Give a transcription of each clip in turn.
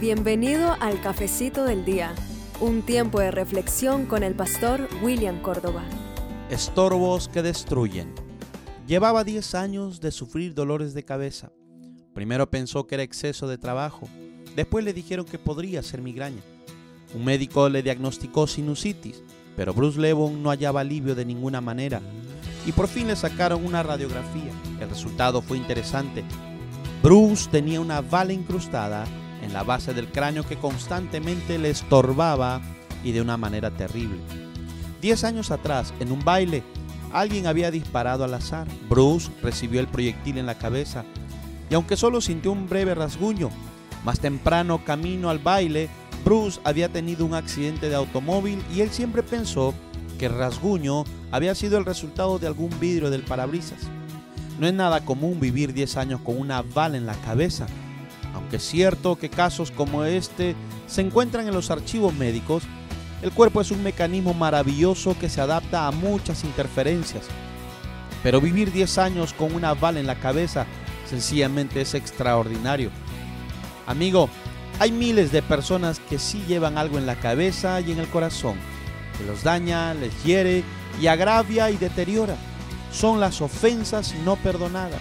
Bienvenido al Cafecito del Día, un tiempo de reflexión con el pastor William Córdoba. Estorbos que destruyen. Llevaba 10 años de sufrir dolores de cabeza. Primero pensó que era exceso de trabajo, después le dijeron que podría ser migraña. Un médico le diagnosticó sinusitis, pero Bruce Levon no hallaba alivio de ninguna manera. Y por fin le sacaron una radiografía. El resultado fue interesante. Bruce tenía una bala incrustada en la base del cráneo que constantemente le estorbaba y de una manera terrible. Diez años atrás, en un baile, alguien había disparado al azar. Bruce recibió el proyectil en la cabeza y aunque solo sintió un breve rasguño, más temprano camino al baile, Bruce había tenido un accidente de automóvil y él siempre pensó que el rasguño había sido el resultado de algún vidrio del parabrisas. No es nada común vivir 10 años con una bala en la cabeza, aunque es cierto que casos como este se encuentran en los archivos médicos, el cuerpo es un mecanismo maravilloso que se adapta a muchas interferencias. Pero vivir 10 años con una bala en la cabeza sencillamente es extraordinario. Amigo, hay miles de personas que sí llevan algo en la cabeza y en el corazón, que los daña, les hiere y agravia y deteriora. Son las ofensas no perdonadas.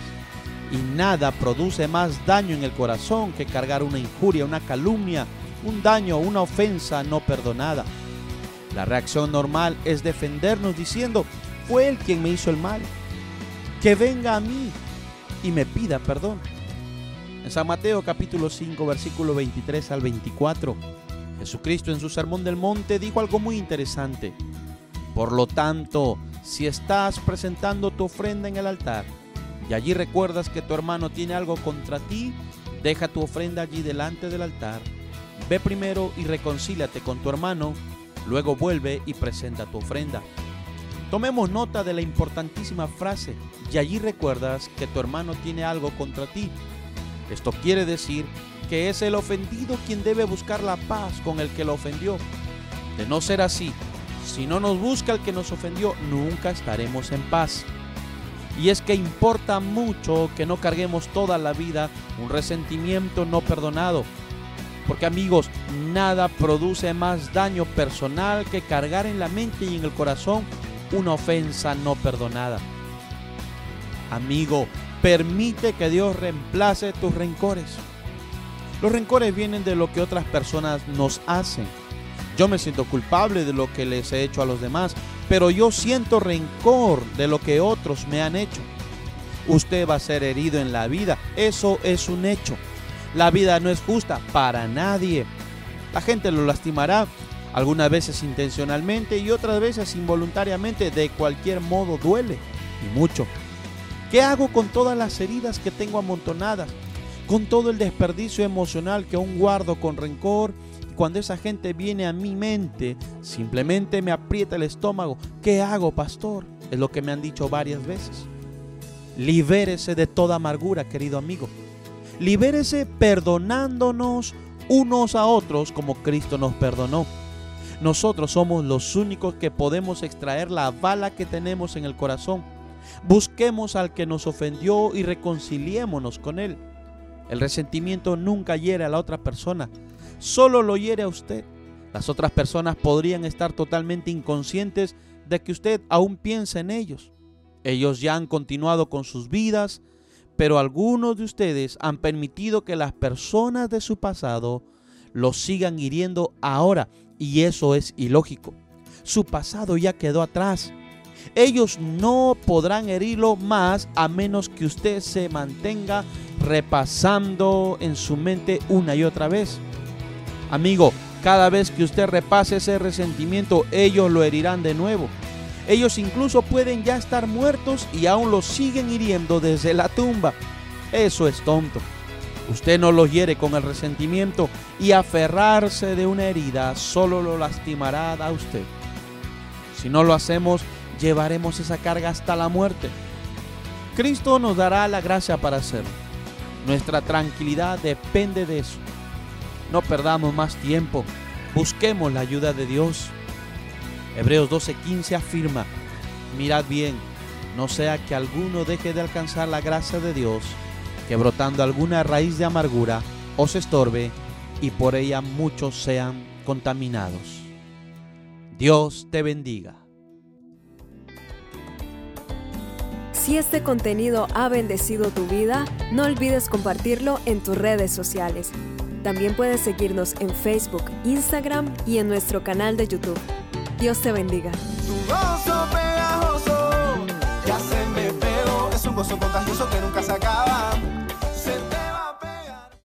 Y nada produce más daño en el corazón que cargar una injuria, una calumnia, un daño, una ofensa no perdonada. La reacción normal es defendernos diciendo, fue él quien me hizo el mal. Que venga a mí y me pida perdón. En San Mateo capítulo 5 versículo 23 al 24, Jesucristo en su Sermón del Monte dijo algo muy interesante. Por lo tanto, si estás presentando tu ofrenda en el altar y allí recuerdas que tu hermano tiene algo contra ti, deja tu ofrenda allí delante del altar. Ve primero y reconcíliate con tu hermano, luego vuelve y presenta tu ofrenda. Tomemos nota de la importantísima frase, y allí recuerdas que tu hermano tiene algo contra ti. Esto quiere decir que es el ofendido quien debe buscar la paz con el que lo ofendió. De no ser así, si no nos busca el que nos ofendió, nunca estaremos en paz. Y es que importa mucho que no carguemos toda la vida un resentimiento no perdonado. Porque amigos, nada produce más daño personal que cargar en la mente y en el corazón una ofensa no perdonada. Amigo, permite que Dios reemplace tus rencores. Los rencores vienen de lo que otras personas nos hacen. Yo me siento culpable de lo que les he hecho a los demás, pero yo siento rencor de lo que otros me han hecho. Usted va a ser herido en la vida, eso es un hecho. La vida no es justa para nadie. La gente lo lastimará, algunas veces intencionalmente y otras veces involuntariamente. De cualquier modo duele y mucho. ¿Qué hago con todas las heridas que tengo amontonadas? Con todo el desperdicio emocional que aún guardo con rencor. Cuando esa gente viene a mi mente, simplemente me aprieta el estómago. ¿Qué hago, pastor? Es lo que me han dicho varias veces. Libérese de toda amargura, querido amigo. Libérese perdonándonos unos a otros como Cristo nos perdonó. Nosotros somos los únicos que podemos extraer la bala que tenemos en el corazón. Busquemos al que nos ofendió y reconciliémonos con él. El resentimiento nunca hiere a la otra persona, solo lo hiere a usted. Las otras personas podrían estar totalmente inconscientes de que usted aún piensa en ellos. Ellos ya han continuado con sus vidas, pero algunos de ustedes han permitido que las personas de su pasado los sigan hiriendo ahora y eso es ilógico. Su pasado ya quedó atrás. Ellos no podrán herirlo más a menos que usted se mantenga repasando en su mente una y otra vez. Amigo, cada vez que usted repase ese resentimiento, ellos lo herirán de nuevo. Ellos incluso pueden ya estar muertos y aún los siguen hiriendo desde la tumba. Eso es tonto. Usted no los hiere con el resentimiento y aferrarse de una herida solo lo lastimará a usted. Si no lo hacemos, llevaremos esa carga hasta la muerte. Cristo nos dará la gracia para hacerlo. Nuestra tranquilidad depende de eso. No perdamos más tiempo. Busquemos la ayuda de Dios. Hebreos 12:15 afirma, mirad bien, no sea que alguno deje de alcanzar la gracia de Dios que brotando alguna raíz de amargura os estorbe y por ella muchos sean contaminados. Dios te bendiga. Si este contenido ha bendecido tu vida, no olvides compartirlo en tus redes sociales. También puedes seguirnos en Facebook, Instagram y en nuestro canal de YouTube. Dios te bendiga. Tu gozo pegajoso ya se me es un gozo contagioso que nunca se acaba.